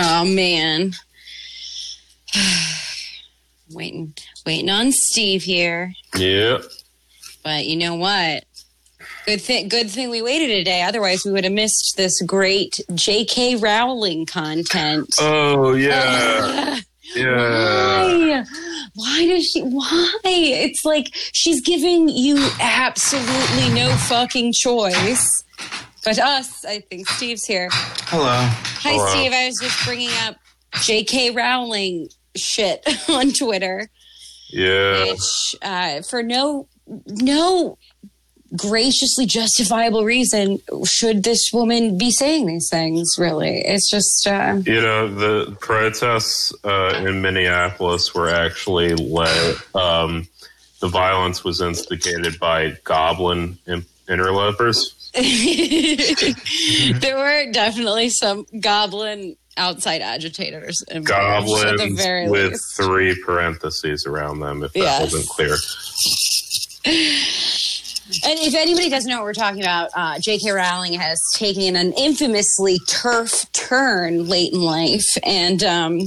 Oh man. waiting waiting on Steve here. Yeah. But you know what? Good thing good thing we waited a day, otherwise we would have missed this great J.K. Rowling content. Oh yeah. Yeah. Why? Why does she? Why? It's like she's giving you absolutely no fucking choice. But us, I think Steve's here. Hello. Hi, Hello. Steve. I was just bringing up J.K. Rowling shit on Twitter, Yeah. which uh, for no no graciously justifiable reason should this woman be saying these things. Really, it's just uh, You know, the protests uh, in Minneapolis were actually led. Um, the violence was instigated by goblin interlopers. there were definitely some goblin outside agitators involved, at the Goblins very with least. three parentheses around them, if that Yes. wasn't clear. And if anybody doesn't know what we're talking about, uh, J.K. Rowling has taken an infamously turf turn late in life, and um,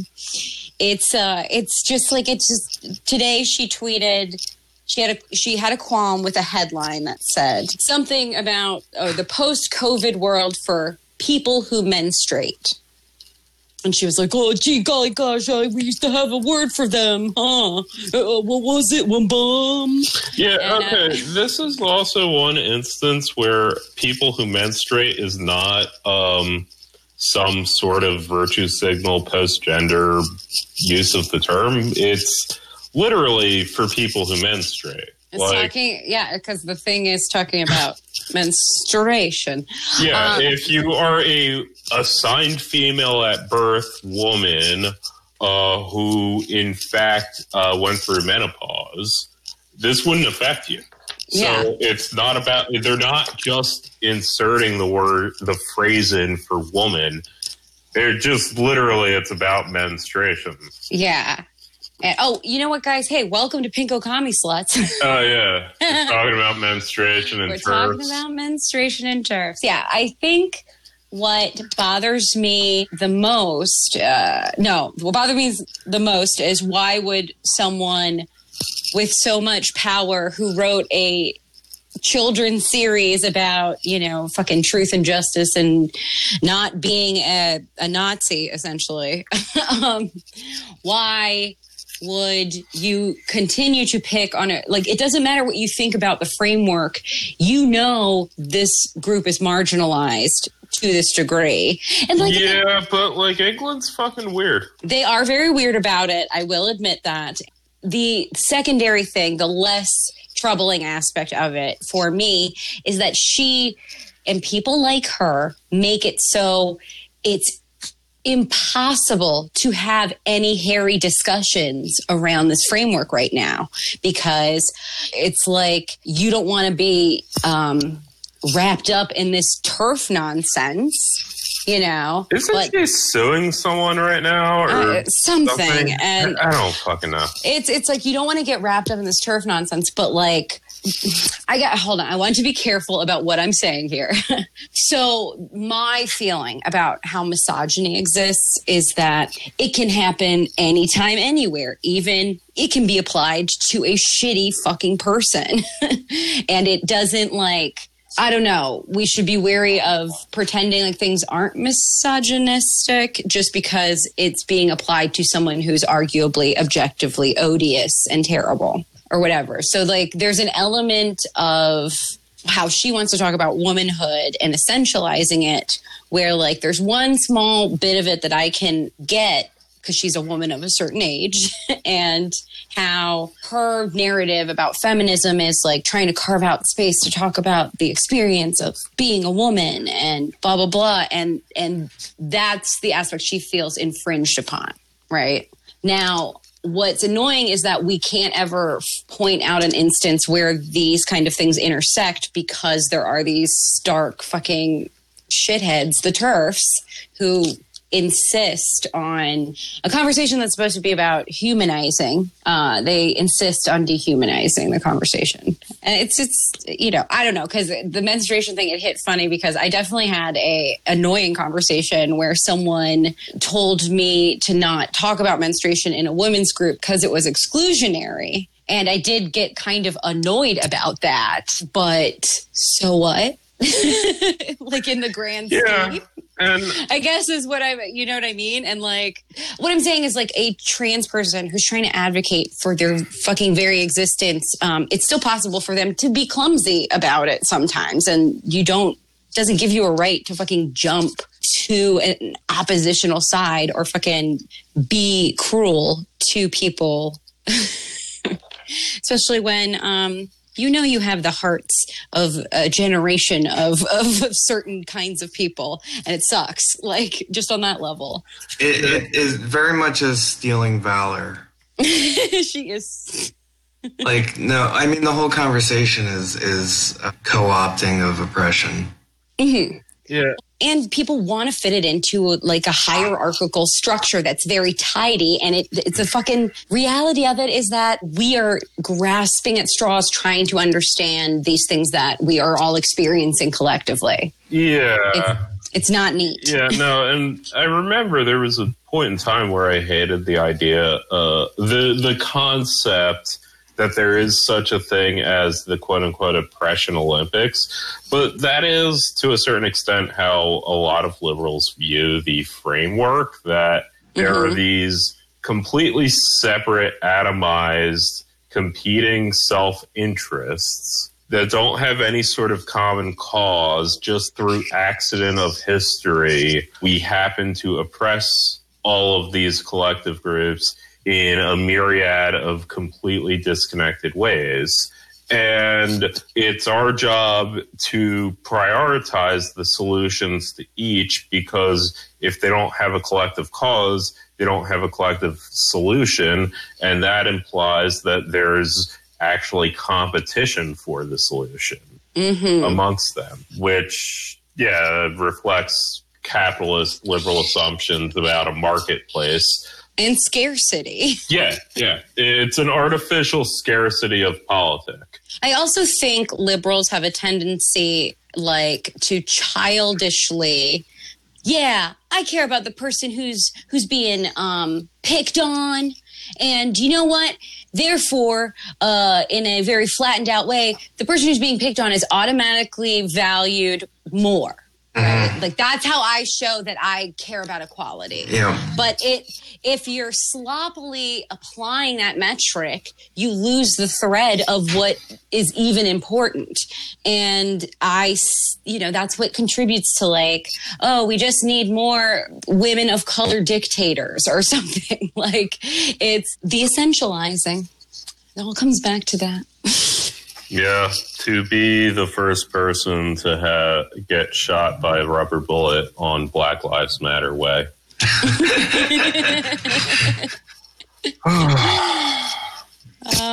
it's uh, it's just like it's just today she tweeted. She had a she had a qualm with a headline that said something about oh, the post COVID world for people who menstruate. And she was like, "Oh, gee, golly, gosh, I, we used to have a word for them, huh? Uh, what was it, one bomb?" Yeah, And, uh, this is also one instance where people who menstruate is not um, some sort of virtue signal post gender use of the term. It's literally for people who menstruate. It's like, talking, yeah, because the thing is talking about menstruation. yeah, um, if you are a assigned female at birth woman uh, who, in fact, uh, went through menopause, this wouldn't affect you. So Yeah. it's not about they're not just inserting the word the phrase in for woman. They're just literally it's about menstruation. Yeah. And, oh, you know what, guys? Hey, welcome to Pinko Commie Sluts. Oh yeah. We're talking about menstruation and We're turfs. talking about menstruation and turfs. Yeah, I think what bothers me the most, uh, no, what bothers me the most is why would someone with so much power who wrote a children's series about you know fucking truth and justice and not being a, a nazi essentially um, why would you continue to pick on it like it doesn't matter what you think about the framework you know this group is marginalized to this degree and like yeah, but like England's fucking weird. they are very weird about it. I will admit that. The secondary thing, the less troubling aspect of it for me is that she and people like her make it so it's impossible to have any hairy discussions around this framework right now because it's like you don't want to be um, wrapped up in this turf nonsense, you know. Isn't but- she suing someone right now or uh, something, and I don't fucking know. it's it's like you don't want to get wrapped up in this turf nonsense, but like I got hold on. I want to be careful about what I'm saying here. so my feeling about how misogyny exists is that it can happen anytime, anywhere. Even it can be applied to a shitty fucking person, and it doesn't like I don't know. We should be wary of pretending like things aren't misogynistic just because it's being applied to someone who's arguably objectively odious and terrible or whatever. So, like, there's an element of how she wants to talk about womanhood and essentializing it, where, like, there's one small bit of it that I can get because she's a woman of a certain age and how her narrative about feminism is like trying to carve out space to talk about the experience of being a woman and blah blah blah and and that's the aspect she feels infringed upon right now what's annoying is that we can't ever point out an instance where these kind of things intersect because there are these stark fucking shitheads the turfs who insist on a conversation that's supposed to be about humanizing. Uh, they insist on dehumanizing the conversation, and it's it's you know I don't know because the menstruation thing it hit funny because I definitely had a annoying conversation where someone told me to not talk about menstruation in a women's group because it was exclusionary. And I did get kind of annoyed about that, but so what? like in the grand Yeah. And I guess is what I, you know what I mean? And like, what I'm saying is like a trans person who's trying to advocate for their fucking very existence. Um, it's still possible for them to be clumsy about it sometimes. And you don't, doesn't give you a right to fucking jump to an oppositional side or fucking be cruel to people. Especially when, um, you know you have the hearts of a generation of, of certain kinds of people and it sucks like just on that level It, it is very much as stealing valor. she is Like no, I mean the whole conversation is is a co-opting of oppression. Mm-hmm. yeah, and people want to fit it into like a hierarchical structure that's very tidy. And it, it's a fucking reality of it is that we are grasping at straws trying to understand these things that we are all experiencing collectively. Yeah. it's, it's not neat. Yeah, no, and I remember there was a point in time where I hated the idea, uh, the the concept that there is such a thing as the quote unquote oppression Olympics, but that is to a certain extent how a lot of liberals view the framework that there are mm-hmm. these completely separate, atomized, competing self interests that don't have any sort of common cause, just through accident of history, we happen to oppress all of these collective groups in a myriad of completely disconnected ways. And it's our job to prioritize the solutions to each because if they don't have a collective cause, they don't have a collective solution. And that implies that there's actually competition for the solution mm-hmm. amongst them, which, yeah, reflects capitalist liberal assumptions about a marketplace. And scarcity Yeah, yeah. It's an artificial scarcity of politics. I also think liberals have a tendency like to childishly yeah, I care about the person who's who's being um picked on and you know what? Therefore, uh in a very flattened out way, the person who's being picked on is automatically valued more. Mm-hmm. Right? Like that's how I show that I care about equality. Yeah. But it if you're sloppily applying that metric, you lose the thread of what is even important. And I you know, that's what contributes to like, oh, we just need more women of color dictators or something. like it's the essentializing. It all comes back to that. Yeah, to be the first person to ha- get shot by a rubber bullet on Black Lives Matter way.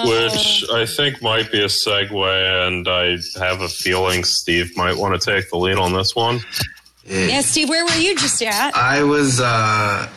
Which I think might be a segue, and I have a feeling Steve might want to take the lead on this one. Yeah, Steve, where were you just at? I was uh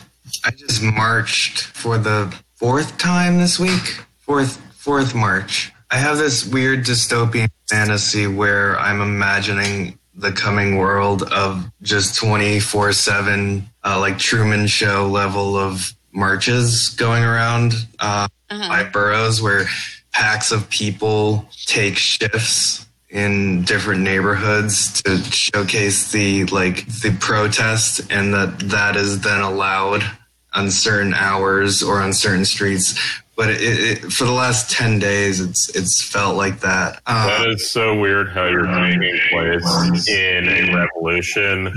I just marched for the fourth time this week. Fourth fourth march. I have this weird dystopian fantasy where I'm imagining the coming world of just 24/7 uh, like Truman show level of marches going around uh, Uh-huh. by boroughs where packs of people take shifts in different neighborhoods to showcase the like the protest and that that is then allowed on certain hours or on certain streets but it, it, for the last 10 days it's it's felt like that uh, That is so weird how you're taking place in a revolution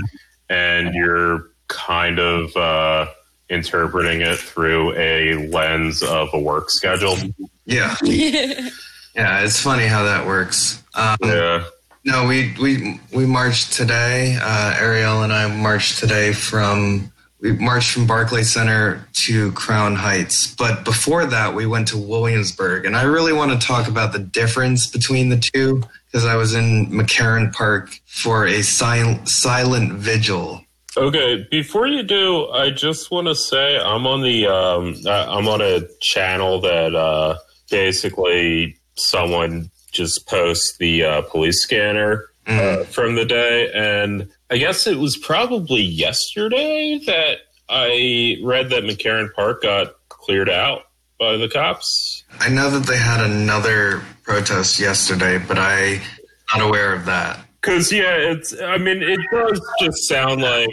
and you're kind of uh, interpreting it through a lens of a work schedule. yeah yeah it's funny how that works um, Yeah. No, we we we marched today. Uh, Ariel and I marched today from we marched from Barclay Center to Crown Heights. But before that, we went to Williamsburg, and I really want to talk about the difference between the two because I was in McCarren Park for a sil- silent vigil. Okay, before you do, I just want to say I'm on the um, I'm on a channel that uh, basically someone just posts the uh, police scanner uh, from the day, and I guess it was probably yesterday that I read that McCarren Park got cleared out by the cops. I know that they had another protest yesterday, but I'm not aware of that. Because yeah, it's. I mean, it does just sound like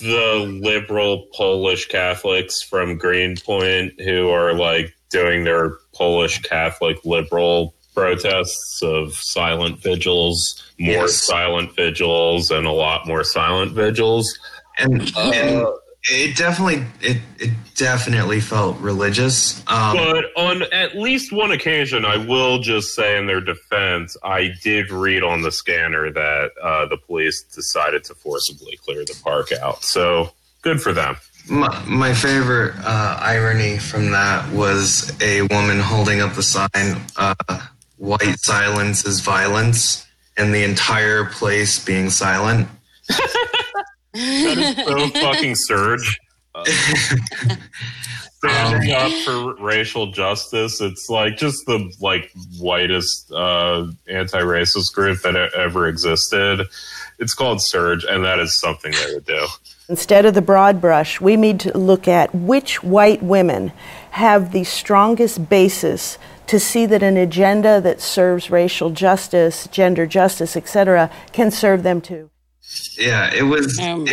the liberal Polish Catholics from Greenpoint who are like doing their Polish Catholic liberal protests of silent vigils, more Yes. silent vigils, and a lot more silent vigils. And, and Uh, it definitely it it definitely felt religious. Um, But on at least one occasion, I will just say in their defense, I did read on the scanner that uh, the police decided to forcibly clear the park out. So good for them. My, my favorite uh, irony from that was a woman holding up the sign, uh, white silence is violence, and the entire place being silent. That is so fucking SURJ. Uh, standing up for racial justice. It's like just the like whitest uh, anti-racist group that ever existed. It's called SURJ, and that is something they would do. Instead of the broad brush, we need to look at which white women have the strongest basis to see that an agenda that serves racial justice, gender justice, etc., can serve them too. Yeah, it was. Man. it,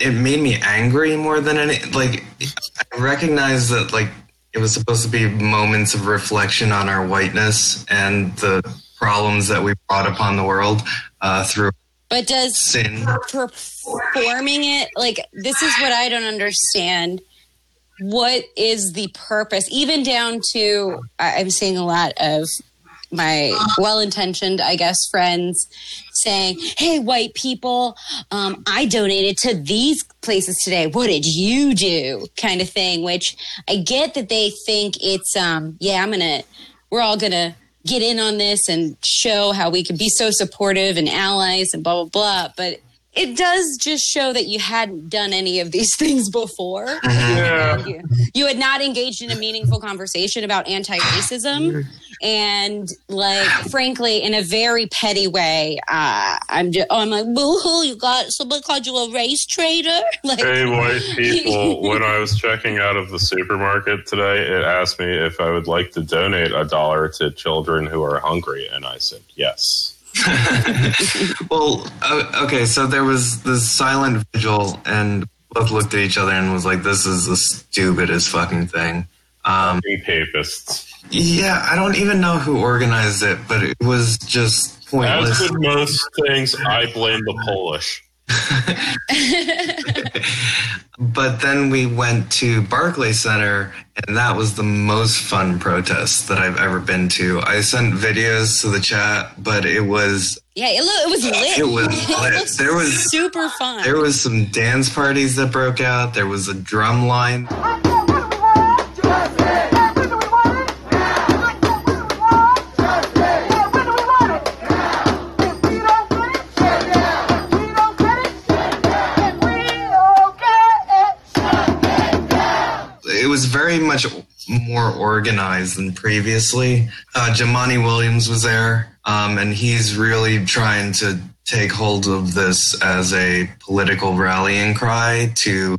it it made me angry more than any. Like, I recognize that like it was supposed to be moments of reflection on our whiteness and the problems that we brought upon the world uh, through But does sin. performing it like this is what I don't understand. What is the purpose? Even down to I'm seeing a lot of my well-intentioned, I guess, friends saying, "Hey, white people, um, I donated to these places today. What did you do?" Kind of thing. Which I get that they think it's, um, yeah, I'm gonna, we're all gonna get in on this and show how we can be so supportive and allies and blah blah blah. But it does just show that you hadn't done any of these things before. Yeah. You, you had not engaged in a meaningful conversation about anti-racism, and like, frankly, in a very petty way, uh, I'm just, oh, I'm like, boo-hoo, you got someone called you a race traitor. Like, Hey, white people, when I was checking out of the supermarket today, it asked me if I would like to donate a dollar to children who are hungry, and I said yes. Well, okay, so there was this silent vigil, and both looked at each other and was like, "This is the stupidest fucking thing." Um, papists. yeah, I don't even know who organized it, but it was just pointless. As with most things, I blame the Polish. But then we went to Barclay Center, and that was the most fun protest that I've ever been to. I sent videos to the chat, but it was yeah, it, lo- it was lit. It was It lit. looks There was- super fun. there was some dance parties that broke out. There was a drum line. Very much more organized than previously. Uh, Jumaane Williams was there, um, and he's really trying to take hold of this as a political rallying cry to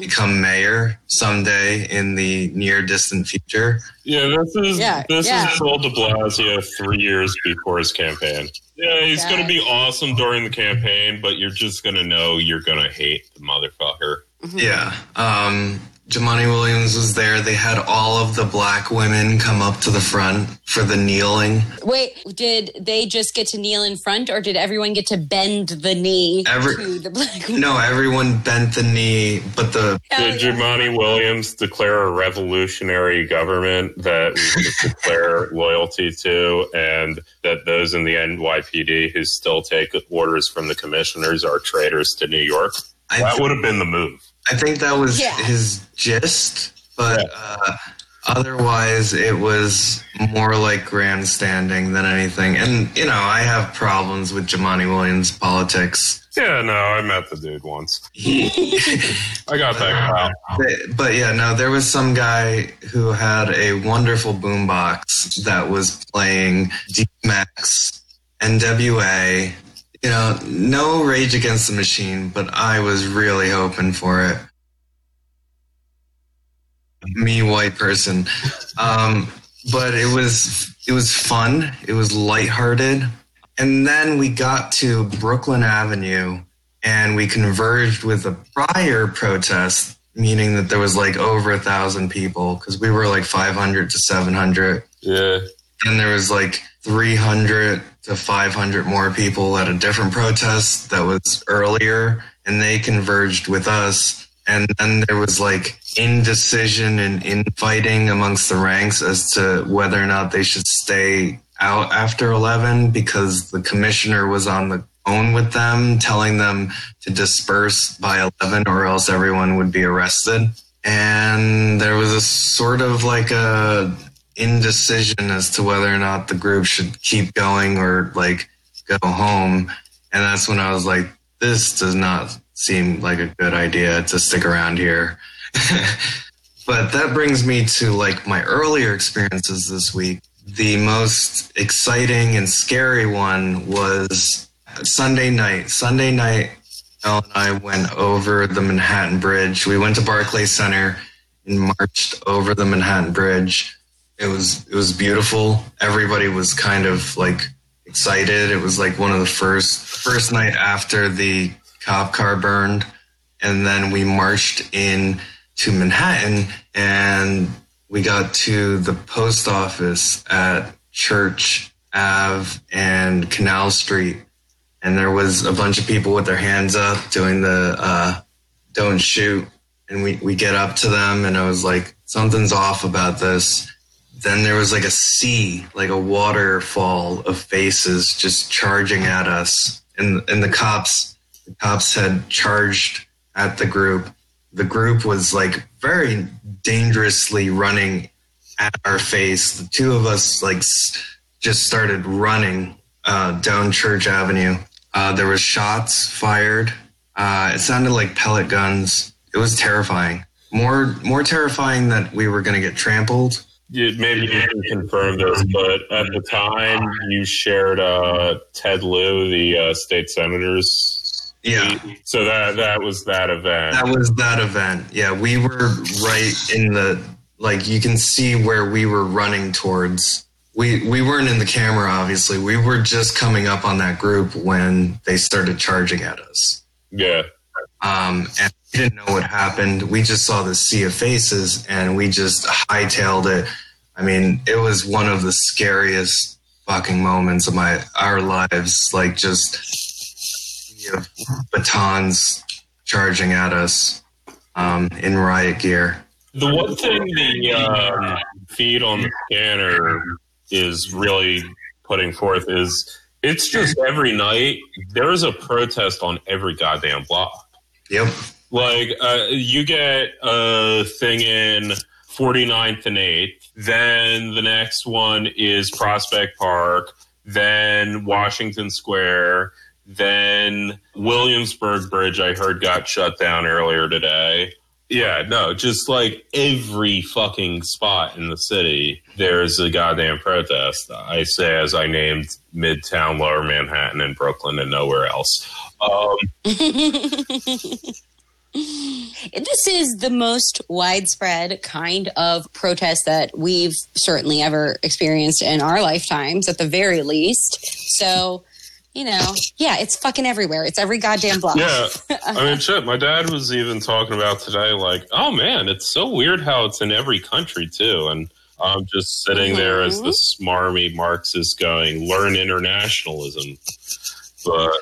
become mayor someday in the near distant future. Yeah, this is Yeah, this yeah. is Bill De Blasio three years before his campaign. Yeah, he's Yeah. going to be awesome during the campaign, but you're just going to know you're going to hate the motherfucker. Yeah. Um, Jumaane Williams was there. They had all of the black women come up to the front for the kneeling. Wait, did they just get to kneel in front, or did everyone get to bend the knee Every- to the black woman? No, everyone bent the knee, but the Hell Did yeah. Jumaane Williams declare a revolutionary government that we would declare loyalty to, and that those in the NYPD who still take orders from the commissioners are traitors to New York? I, That would have been the move. I think that was Yeah. his gist, but uh, otherwise it was more like grandstanding than anything. And you know, I have problems with Jumaane Williams' politics. Yeah, no, I met the dude once. I got that clout. But, but yeah, no, there was some guy who had a wonderful boombox that was playing DMX, NWA. You know, no Rage Against the Machine, but I was really hoping for it. Me, white person. Um, but it was it was fun. It was lighthearted. And then we got to Brooklyn Avenue and we converged with a prior protest, meaning that there was like over a thousand people because we were like 500 to 700. Yeah. And there was like 300 to 500 more people at a different protest that was earlier, and they converged with us. And then there was like indecision and infighting amongst the ranks as to whether or not they should stay out after 11 because the commissioner was on the phone with them telling them to disperse by 11 or else everyone would be arrested and there was a sort of like a indecision as to whether or not the group should keep going or like go home and that's when i was like this does not seem like a good idea to stick around here but that brings me to like my earlier experiences this week the most exciting and scary one was sunday night sunday night Mel and I went over the Manhattan Bridge. We went to Barclay Center and marched over the Manhattan Bridge. It was it was beautiful. Everybody was kind of like excited. It was like one of the first first night after the cop car burned, and then we marched in to Manhattan and we got to the post office at Church Ave and Canal Street and there was a bunch of people with their hands up doing the uh, don't shoot and we, we get up to them and i was like something's off about this then there was like a sea like a waterfall of faces just charging at us and and the cops the cops had charged at the group the group was like very dangerously running at our face the two of us like just started running uh, down church avenue uh, there was shots fired. Uh, it sounded like pellet guns. It was terrifying. More more terrifying that we were going to get trampled. You, maybe you can confirm this, but at the time you shared uh, Ted Lieu, the uh, state senator's. Yeah. So that that was that event. that was that event. Yeah, we were right in the like you can see where we were running towards. We we weren't in the camera obviously. We were just coming up on that group when they started charging at us. yeah. um, and we didn't know what happened. We just saw the sea of faces, and we just hightailed it. I mean, it was one of the scariest fucking moments of my our lives. Like just batons charging at us um, in riot gear. The one thing the um, feed on the scanner is really putting forth is it's just every night there's a protest on every goddamn block. Yep. Like uh, you get a thing in 49th and 8th, then the next one is Prospect Park, then Washington Square, then Williamsburg Bridge I heard got shut down earlier today. Yeah, no, just like every fucking spot in the city, there's a goddamn protest. I say as I named Midtown, Lower Manhattan, and Brooklyn, and nowhere else. Um, This is the most widespread kind of protest that we've certainly ever experienced in our lifetimes, at the very least. So, you know, yeah, it's fucking everywhere. It's every goddamn block. Yeah, I mean, shit. My dad was even talking about today, like, oh man, it's so weird how it's in every country too, and I'm just sitting there as mm-hmm. the smarmy Marxist going, learn internationalism, but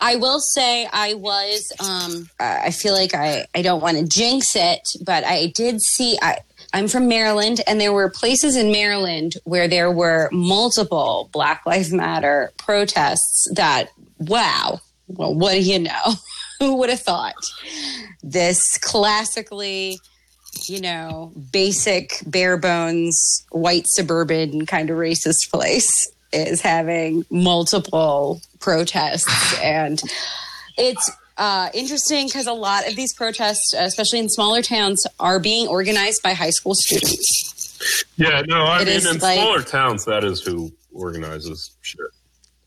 I will say I was um I feel like I I don't want to jinx it, but I did see I I'm from Maryland and there were places in Maryland where there were multiple Black Lives Matter protests that wow. Well, what do you know? Who would have thought this classically you know, basic bare bones white suburban kind of racist place is having multiple protests. And it's uh, interesting because a lot of these protests especially in smaller towns are being organized by high school students. Yeah, no, I It mean, in like- smaller towns, that is who organizes shit.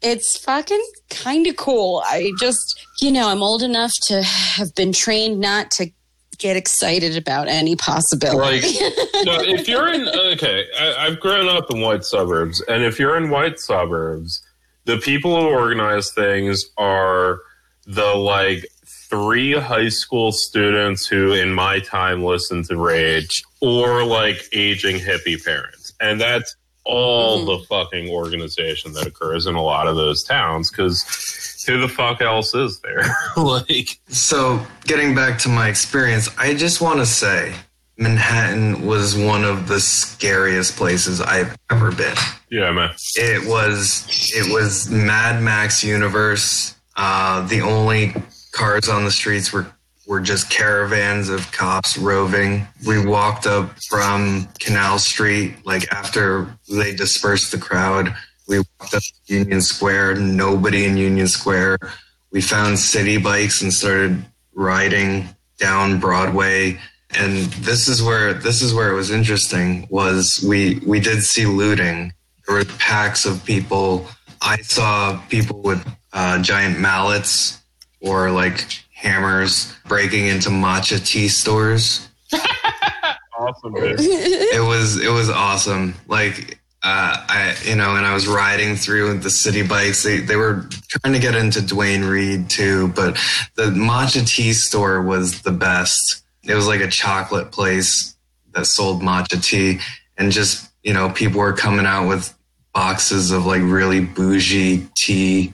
it's fucking kind of cool. I just you know i'm old enough to have been trained not to get excited about any possibility. Like, no, if you're in okay, I, I've grown up in white suburbs, and if you're in white suburbs, the people who organize things are the like three high school students who, in my time, listened to Rage, or like aging hippie parents, and that's all mm-hmm. the fucking organization that occurs in a lot of those towns because who the fuck else is there? like, So, getting back to my experience, I just want to say Manhattan was one of the scariest places I've ever been. yeah, man. It was it was Mad Max universe. Uh, the only cars on the streets were were just caravans of cops roving. We walked up from Canal Street like after they dispersed the crowd. We walked up to Union Square. Nobody in Union Square. We found city bikes and started riding down Broadway. And this is where this is where it was interesting. Was we we did see looting there were packs of people. I saw people with uh, giant mallets or like hammers breaking into matcha tea stores. Awesome, dude. It was it was awesome. Like uh, I you know, and I was riding through the city bikes. They they were trying to get into Duane Reade too, but the matcha tea store was the best. It was like a chocolate place that sold matcha tea, and just you know, people were coming out with boxes of like really bougie tea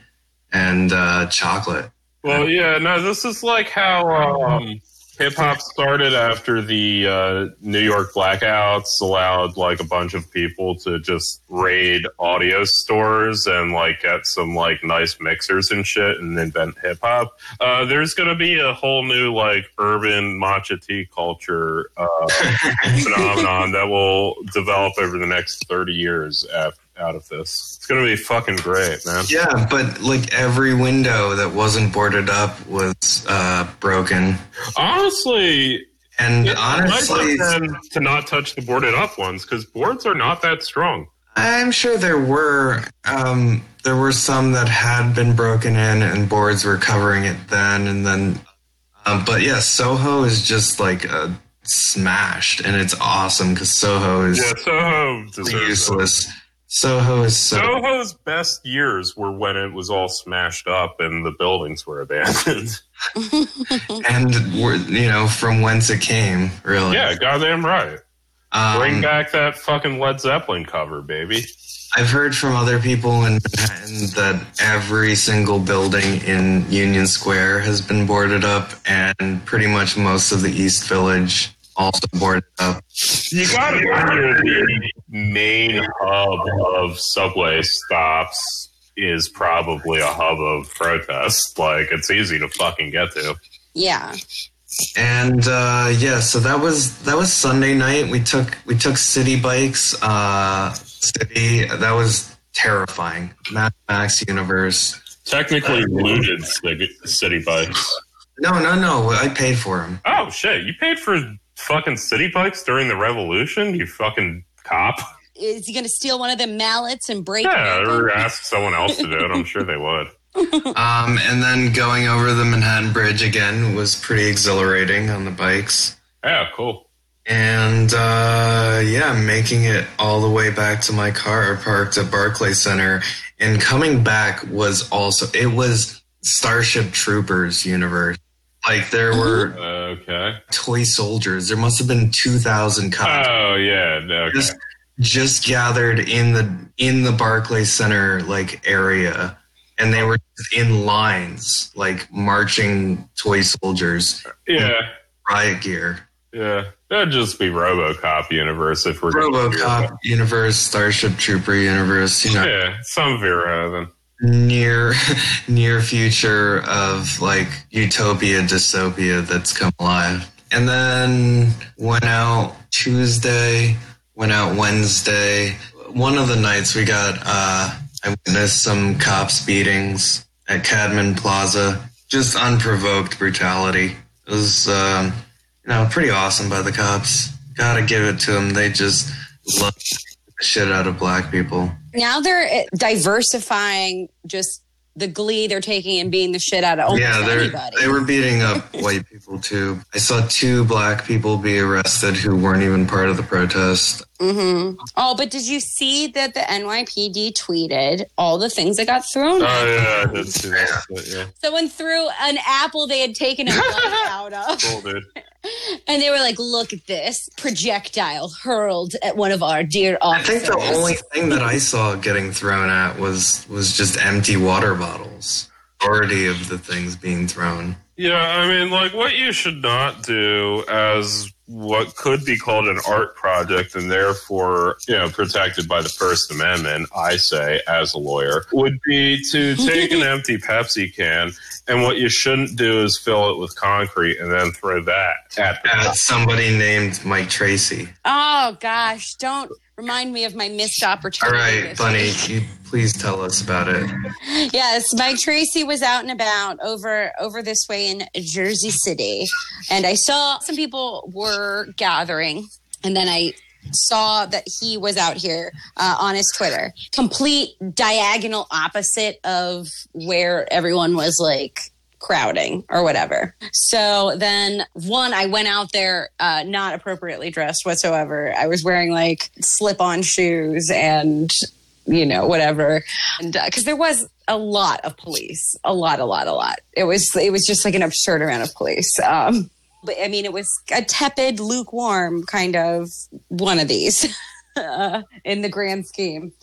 and uh, chocolate. Well, yeah, no, this is like how um, hip hop started after the uh, New York blackouts allowed like a bunch of people to just raid audio stores and like get some like nice mixers and shit and invent hip hop. Uh, there's going to be a whole new like urban matcha tea culture uh, phenomenon that will develop over the next 30 years af- out of this. It's to be fucking great, man. Yeah, but like every window that wasn't boarded up was uh, broken. Honestly, And It honestly, to not touch the boarded up ones because boards are not that strong. I'm sure there were um, there were some that had been broken in, and boards were covering it then and then. Um, but yeah, Soho is just like uh, smashed, and it's awesome because Soho is Yeah, Soho deserves it. Soho is so Soho's best years were when it was all smashed up and the buildings were abandoned. and we're you know from whence it came, really. yeah, goddamn right. Bring Um, back that fucking Led Zeppelin cover, baby. I've heard from other people in Manhattan that every single building in Union Square has been boarded up, and pretty much most of the East Village also boarded up. You gotta the main hub of subway stops is probably a hub of protest. Like, it's easy to fucking get to. yeah And uh, yeah, so that was that was Sunday night. We took we took city bikes. Uh, city that was terrifying. Mad Max universe. Technically looted city bikes. No, no, no. I paid for them. Oh shit! You paid for fucking city bikes during the revolution? You fucking cop? is he gonna steal one of them mallets and break Yeah, it open? or ask someone else to do it. I'm sure they would. um, and then going over the Manhattan Bridge again was pretty exhilarating on the bikes. Yeah, cool. And uh, yeah, making it all the way back to my car parked at Barclay Center. And coming back was also, it was Starship Troopers universe. Like there were Okay. toy soldiers. There must have been 2,000 cops Oh yeah. Okay. just just gathered in the in the Barclay Center like area, and they were in lines like marching toy soldiers, Yeah. riot gear. Yeah. That'd just be RoboCop universe if we're gonna RoboCop universe, Starship Trooper universe, you know, Yeah, some Vera then. Near near future of like utopia dystopia that's come alive. And then went out Tuesday, went out Wednesday. One of the nights we got uh I witnessed some cops beatings at Cadman Plaza. Just unprovoked brutality. It was um you know pretty awesome by the cops. Gotta give it to them. They just love shit out of black people. Now they're eh, diversifying just the glee they're taking and being the shit out of yeah, anybody. they were beating up white people too. I saw two black people be arrested who weren't even part of the protest. Hmm Oh, but did you see that the NYPD tweeted all the things that got thrown? Oh at them? yeah, I did see that. shit, Yeah. Someone threw an apple they had taken a bite out of, Cool, dude. and they were like, "Look at this projectile hurled at one of our dear officers." I think the only thing that I saw getting thrown at was was just empty water bottles. Majority of the things being thrown. Yeah, I mean, like, what you should not do as what could be called an art project and therefore, you know, protected by the First Amendment, I say, as a lawyer, would be to take an empty Pepsi can and what you shouldn't do is fill it with concrete and then throw that at At somebody named Mike Tracey. Oh gosh, don't remind me of my missed All opportunity. right, Bunny, please tell us about it. Yes, Mike Tracey was out and about over over this way in Jersey City, and I saw some people were gathering, and then I saw that he was out here uh, on his Twitter, complete diagonal opposite of where everyone was like crowding or whatever. So then one, I went out there uh, not appropriately dressed whatsoever. I was wearing like slip on shoes and you know whatever. And because there was a lot of police. A lot a lot a lot. It was it was just like an absurd amount of police. Um but i mean it was a tepid lukewarm kind of one of these uh, in the grand scheme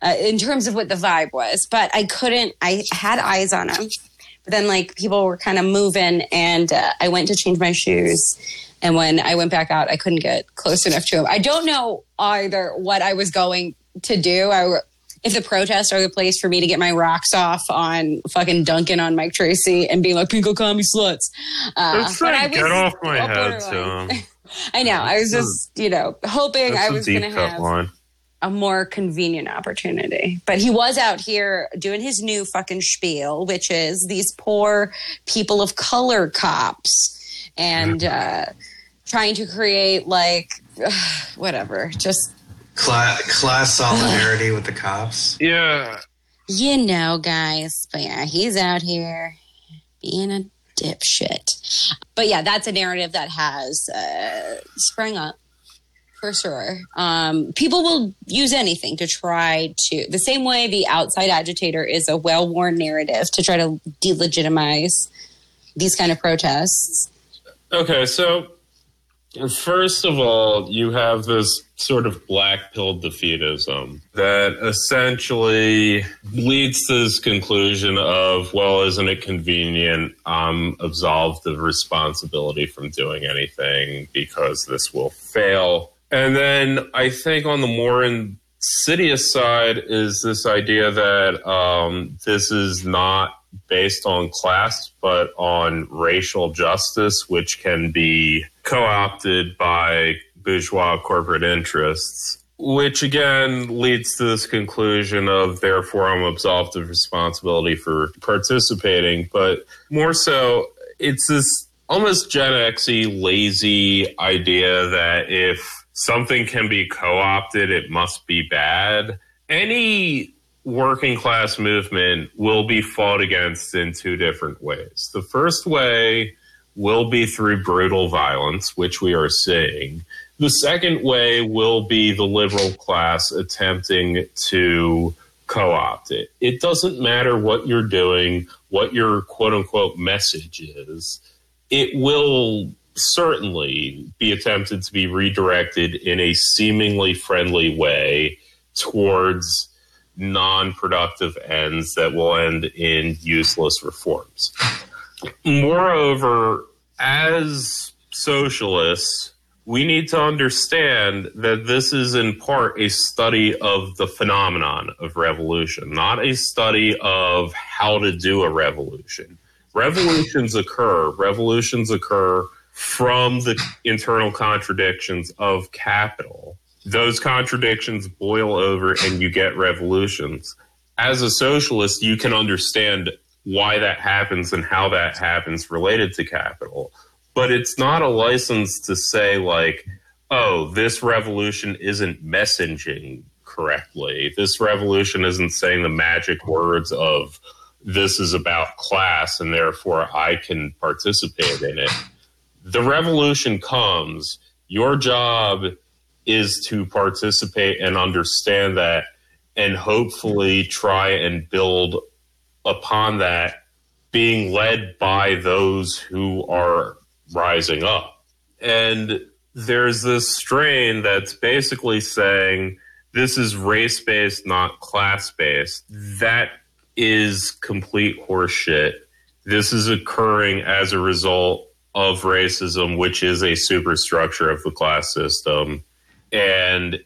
uh, in terms of what the vibe was. But i couldn't i had eyes on him then like people were kind of moving and uh, i went to change my shoes and when i went back out i couldn't get close enough to him i don't know either what i was going to do I, if the protests are the place for me to get my rocks off on fucking Duncan on mike tracey and being like pinko commie sluts uh, Let's but try I and get off my head. Tom. i know i was just you know hoping i That's a was going to have line. A more convenient opportunity. But he was out here doing his new fucking spiel, which is these poor people of color cops and uh, trying to create like whatever, just Cla- class solidarity with the cops. Yeah, you know, guys. But yeah, he's out here being a dipshit. But yeah, that's a narrative that has uh, sprung up for sure. Um, people will use anything to try to, the same way the outside agitator is a well worn narrative to try to delegitimize these kind of protests. Okay, so first of all, you have this sort of black pill defeatism that essentially leads to this conclusion of, well, isn't it convenient? I'm absolved of responsibility from doing anything because this will fail. And then I think on the more insidious side is this idea that um, this is not based on class, but on racial justice, which can be co opted by bourgeois corporate interests. Which again leads to this conclusion of therefore I'm absolved of responsibility for participating, but more so, it's this almost Gen Xy lazy idea that if something can be co opted, it must be bad. Any working class movement will be fought against in two different ways. The first way will be through brutal violence, which we are seeing. The second way will be the liberal class attempting to co opt it. It doesn't matter what you're doing, what your quote unquote message is, it will certainly be attempted to be redirected in a seemingly friendly way towards non productive ends that will end in useless reforms. Moreover, as socialists, we need to understand that this is in part a study of the phenomenon of revolution, not a study of how to do a revolution. Revolutions occur, revolutions occur from the internal contradictions of capital. Those contradictions boil over and you get revolutions. As a socialist, you can understand why that happens and how that happens related to capital but it's not a license to say like oh this revolution isn't messaging correctly this revolution isn't saying the magic words of this is about class and therefore i can participate in it the revolution comes your job is to participate and understand that and hopefully try and build upon that being led by those who are rising up. And there's this strain that's basically saying this is race based, not class based. That is complete horseshit. This is occurring as a result of racism, which is a superstructure of the class system. And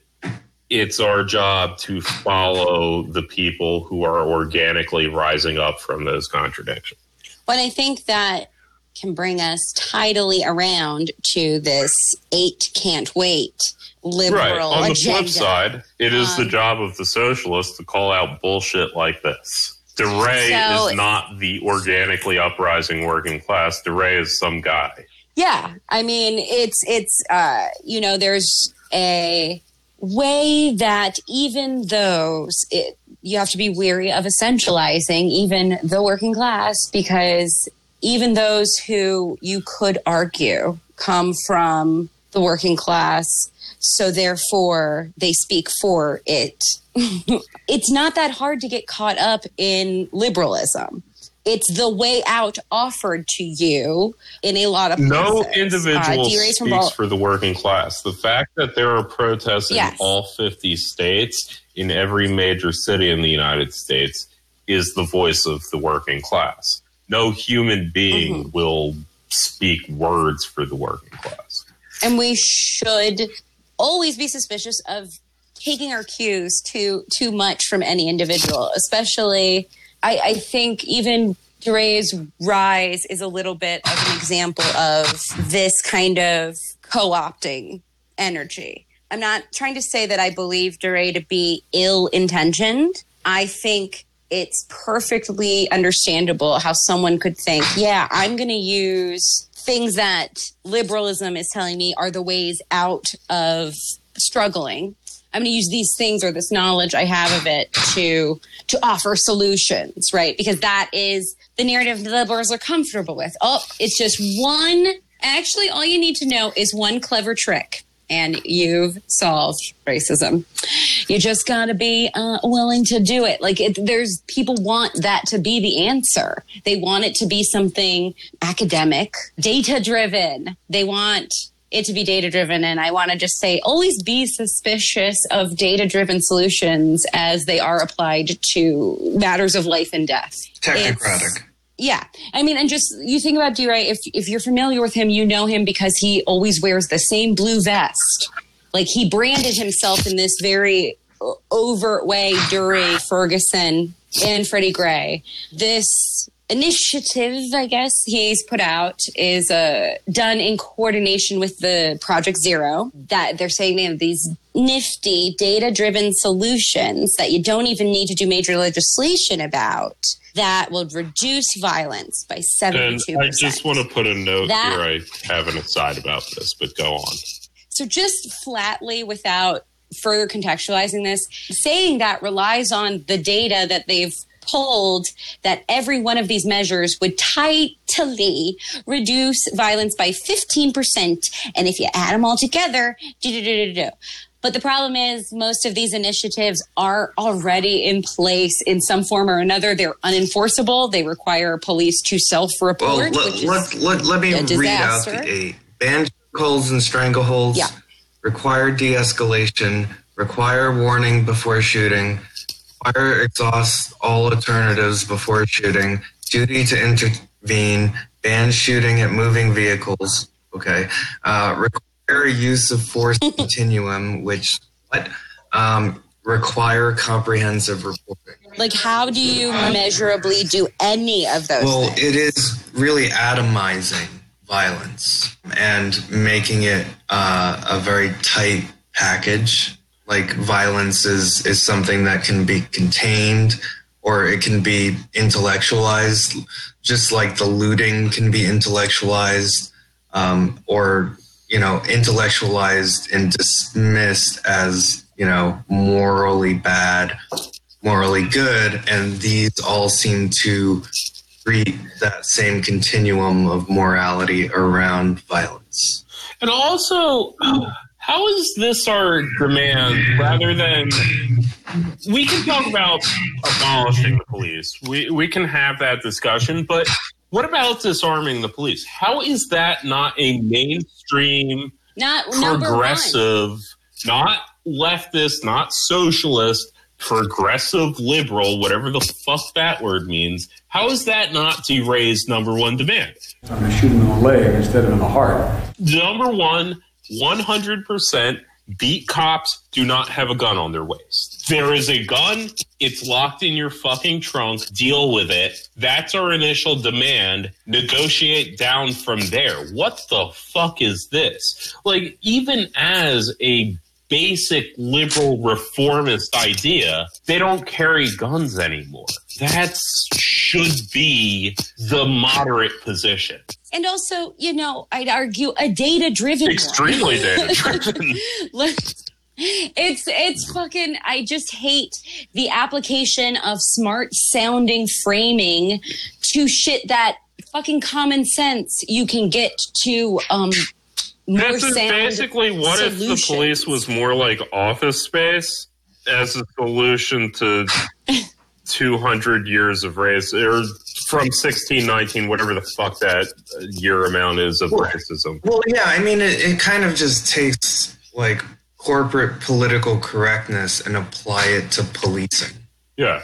it's our job to follow the people who are organically rising up from those contradictions. But I think that can bring us tidily around to this eight can't wait liberal right. On agenda. the flip side, it is um, the job of the socialists to call out bullshit like this. DeRay so, is not the organically uprising working class. DeRay is some guy. Yeah, I mean, it's it's uh, you know, there's a way that even those it, you have to be weary of essentializing even the working class because even those who you could argue come from the working class, so therefore they speak for it. it's not that hard to get caught up in liberalism. It's the way out offered to you in a lot of places. No individual uh, speaks Ball- for the working class. The fact that there are protests yes. in all 50 states, in every major city in the United States, is the voice of the working class no human being mm-hmm. will speak words for the working class. And we should always be suspicious of taking our cues too too much from any individual, especially I, I think even DeRay's rise is a little bit of an example of this kind of co-opting energy. I'm not trying to say that I believe DeRay to be ill intentioned. I think it's perfectly understandable how someone could think, yeah, I'm going to use things that liberalism is telling me are the ways out of struggling. I'm going to use these things or this knowledge I have of it to to offer solutions, right? Because that is the narrative the liberals are comfortable with. Oh, it's just one. Actually, all you need to know is one clever trick and you've solved racism. You just got to be uh, willing to do it. Like it, there's people want that to be the answer. They want it to be something academic, data driven. They want it to be data driven. And I want to just say always be suspicious of data driven solutions as they are applied to matters of life and death. Technocratic. It's, yeah. I mean, and just you think about DeRay, if if you're familiar with him, you know him because he always wears the same blue vest. Like he branded himself in this very uh, overt way during Ferguson and Freddie Gray. This initiative, I guess he's put out is uh, done in coordination with the Project Zero. That they're saying they have these nifty data driven solutions that you don't even need to do major legislation about that will reduce violence by 72%. And I just want to put a note that, here. I have an aside about this, but go on. So, just flatly, without further contextualizing this, saying that relies on the data that they've pulled that every one of these measures would tightly reduce violence by 15%. And if you add them all together. But the problem is, most of these initiatives are already in place in some form or another. They're unenforceable. They require police to self Well, report. let, let, let, let me read out the eight. Ban holds and strangleholds. Yeah. Require de-escalation. Require warning before shooting. Require exhaust all alternatives before shooting. Duty to intervene. Ban shooting at moving vehicles. Okay. Uh, require use of force continuum, which what? Um, require comprehensive reporting. like, how do you measurably do any of those Well, things? it is really atomizing violence and making it uh, a very tight package. Like violence is is something that can be contained or it can be intellectualized, just like the looting can be intellectualized um, or you know intellectualized and dismissed as you know morally bad, morally good, and these all seem to treat that same continuum of morality around violence. And also, how is this our demand rather than we can talk about abolishing the police? We we can have that discussion, but what about disarming the police? How is that not a mainstream Not progressive, not leftist, not socialist, progressive liberal, whatever the fuck that word means? How is that not to raise number one demand? I'm going to shoot him in the leg instead of in the heart. Number one, 100% beat cops do not have a gun on their waist. There is a gun, it's locked in your fucking trunk, deal with it. That's our initial demand. Negotiate down from there. What the fuck is this? Like, even as a basic liberal reformist idea, they don't carry guns anymore. That should be the moderate position. And also, you know, I'd argue a data driven Extremely data driven. it's it's fucking I just hate the application of smart sounding framing to shit that fucking common sense you can get to um more This is sound basically what if the solutions. police was more like office space as a solution to 200 years of race or from 1619 whatever the fuck that year amount is of racism Well, yeah, I mean, it, it kind of just takes like corporate political correctness and apply it to policing. yeah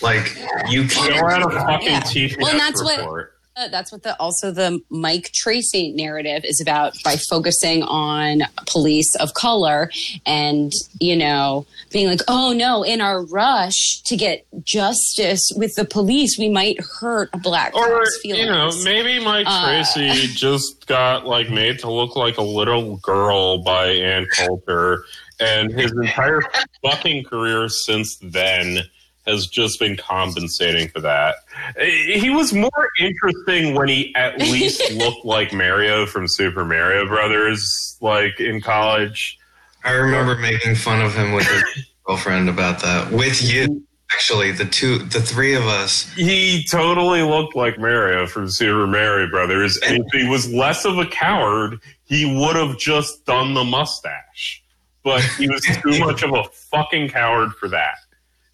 Like, you go can't. out a fucking Yeah. TPS Well, and that's what- report that's what the also the Mike Tracey narrative is about by focusing on police of color and you know being like oh no in our rush to get justice with the police we might hurt a black or you know maybe mike Uh, tracey just got like made to look like a little girl by ann coulter and his entire fucking career since then has just been compensating for that he was more interesting when he at least looked like mario from super mario brothers like in college I remember making fun of him with his girlfriend about that. With you, actually, the two, the three of us. he totally looked like Mario from Super Mario Brothers. And if he was less of a coward, he would have just done the mustache. But he was too much of a fucking coward for that.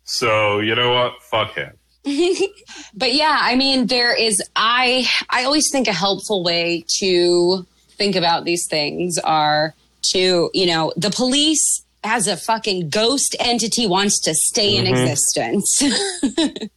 So you know what? Fuck him. but yeah i mean there is i i always think a helpful way to think about these things are to you know the police as a fucking ghost entity wants to stay in mm-hmm. existence and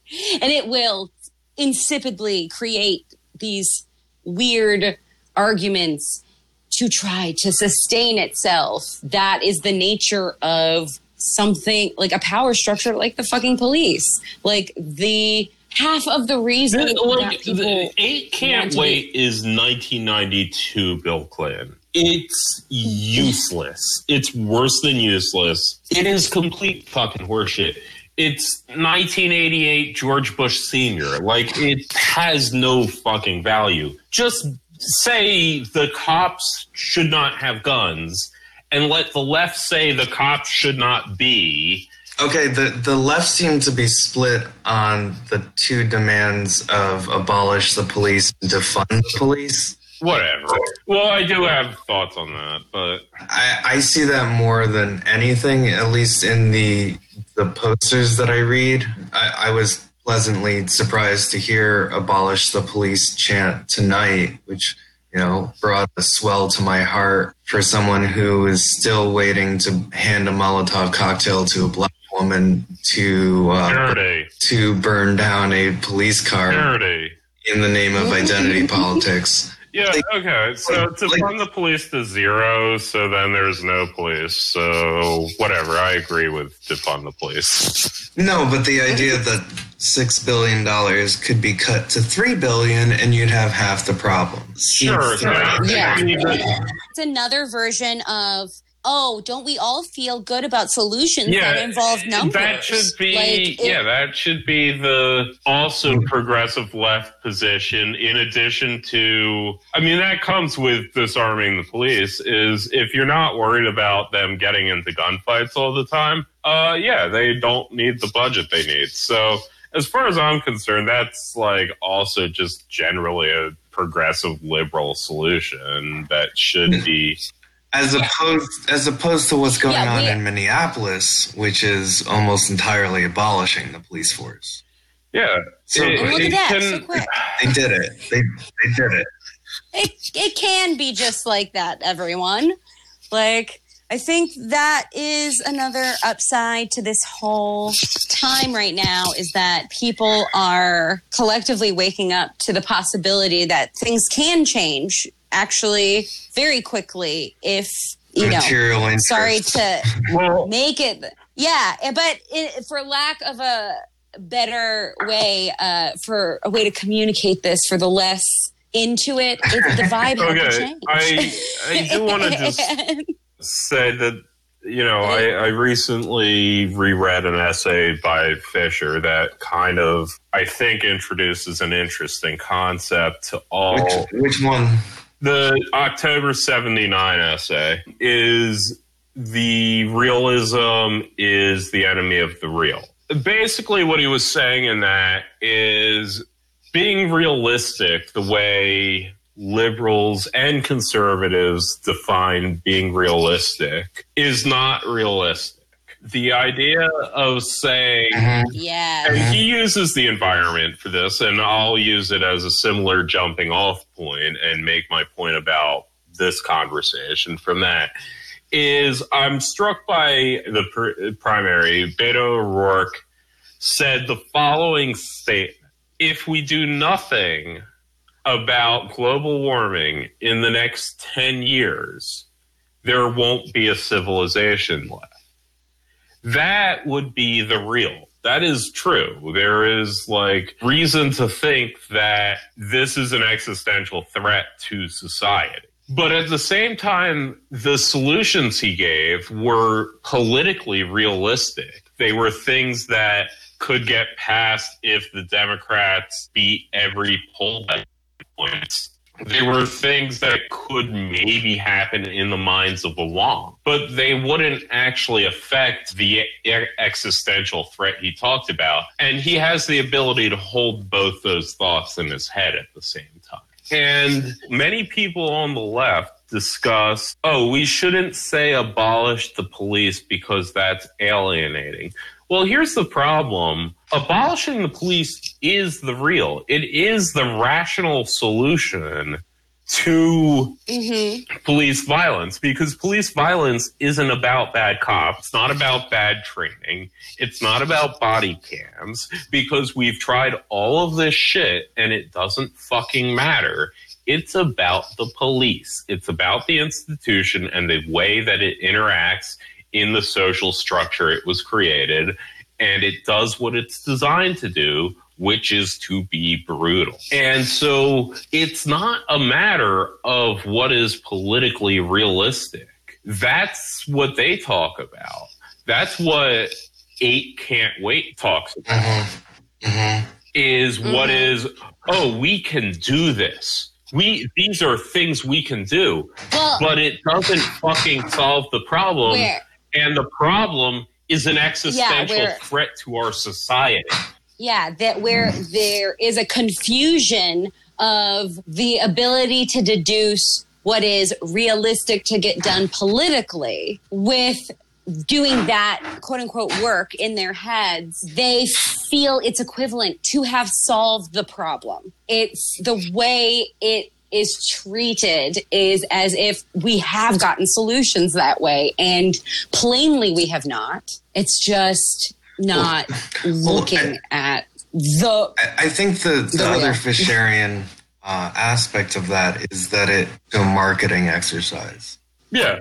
it will insipidly create these weird arguments to try to sustain itself that is the nature of something like a power structure like the fucking police like the half of the reason Like, that people the eight can't wait is 1992 Bill Clinton. It's useless. It's worse than useless. It is complete fucking horseshit. It's 1988 George Bush Sr. Like, it has no fucking value. Just say the cops should not have guns and let the left say the cops should not be. Okay, the, the left seemed to be split on the two demands of abolish the police and defund the police. Whatever. Well, I do have thoughts on that, but I, I see that more than anything, at least in the the posters that I read. I, I was pleasantly surprised to hear abolish the police chant tonight, which you know brought a swell to my heart for someone who is still waiting to hand a Molotov cocktail to a black woman to uh, to burn down a police car Dirty. in the name of identity politics. Yeah, okay. So to like- fund the police to zero, so then there's no police. So whatever, I agree with defund the police. No, but the idea that six billion dollars could be cut to three billion and you'd have half the problem. Sure. Seems- Yeah. Yeah. It's another version of oh, don't we all feel good about solutions Yeah, that involve numbers? That should be Like, it- yeah, that should be the also progressive left position in addition to I mean that comes with disarming the police is if you're not worried about them getting into gunfights all the time, uh yeah, they don't need the budget they need. So as far as I'm concerned, that's like also just generally a progressive liberal solution that should be As opposed as opposed to what's going Yeah, on we- in Minneapolis, which is almost entirely abolishing the police force. yeah. So- it- And look at that, can- so quick. They did it. They they did it. it it can be just like that everyone like i think that is another upside to this whole time right now is that people are collectively waking up to the possibility that things can change actually very quickly if you know interest. sorry to well, make it yeah but it, for lack of a better way uh, for a way to communicate this for the less into it, it the vibe Okay, change. I I do want to just say that you know I, I recently reread an essay by Fisher that kind of I think introduces an interesting concept to all Which, which one? The October 79 essay is the realism is the enemy of the real. Basically, what he was saying in that is being realistic the way liberals and conservatives define being realistic is not realistic. The idea of saying, uh-huh. yeah. and he uses the environment for this, and I'll use it as a similar jumping off point and make my point about this conversation from that. Is I'm struck by the pr- primary. Beto O'Rourke said the following statement If we do nothing about global warming in the next 10 years, there won't be a civilization left that would be the real. That is true. There is like reason to think that this is an existential threat to society. But at the same time, the solutions he gave were politically realistic. They were things that could get passed if the Democrats beat every poll points they were things that could maybe happen in the minds of the Wong, but they wouldn't actually affect the existential threat he talked about. And he has the ability to hold both those thoughts in his head at the same time. And many people on the left discuss, oh, we shouldn't say abolish the police because that's alienating. Well, here's the problem. Abolishing the police is the real. It is the rational solution to mm-hmm. police violence because police violence isn't about bad cops. It's not about bad training. It's not about body cams because we've tried all of this shit and it doesn't fucking matter. It's about the police. It's about the institution and the way that it interacts in the social structure it was created. And it does what it's designed to do, which is to be brutal. And so it's not a matter of what is politically realistic. That's what they talk about. That's what Eight Can't Wait talks about. Mm-hmm. Mm-hmm. Is what mm-hmm. is, oh, we can do this. we these are things we can do, Well, but it doesn't fucking solve the problem. where And the problem is an existential where- threat to our society. yeah, that where there is a confusion of the ability to deduce what is realistic to get done politically with doing that quote unquote work in their heads, they feel it's equivalent to have solved the problem. It's the way it is treated is as if we have gotten solutions that way and plainly we have not. It's just not looking at the I- I think the, the The other real. Fisherian uh, aspect of that is that it's a marketing exercise. Yeah.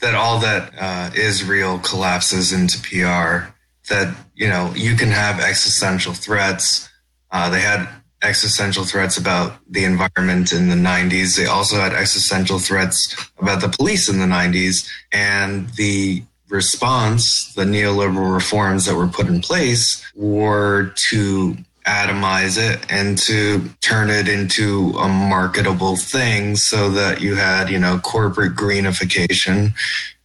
That all that uh, is real collapses into PR. That you know you can have existential threats. Uh, they had existential threats about the environment in the 90s. They also had existential threats about the police in the 90s. And the response, the neoliberal reforms that were put in place, were to atomize it and to turn it into a marketable thing so that you had, you know, corporate greenification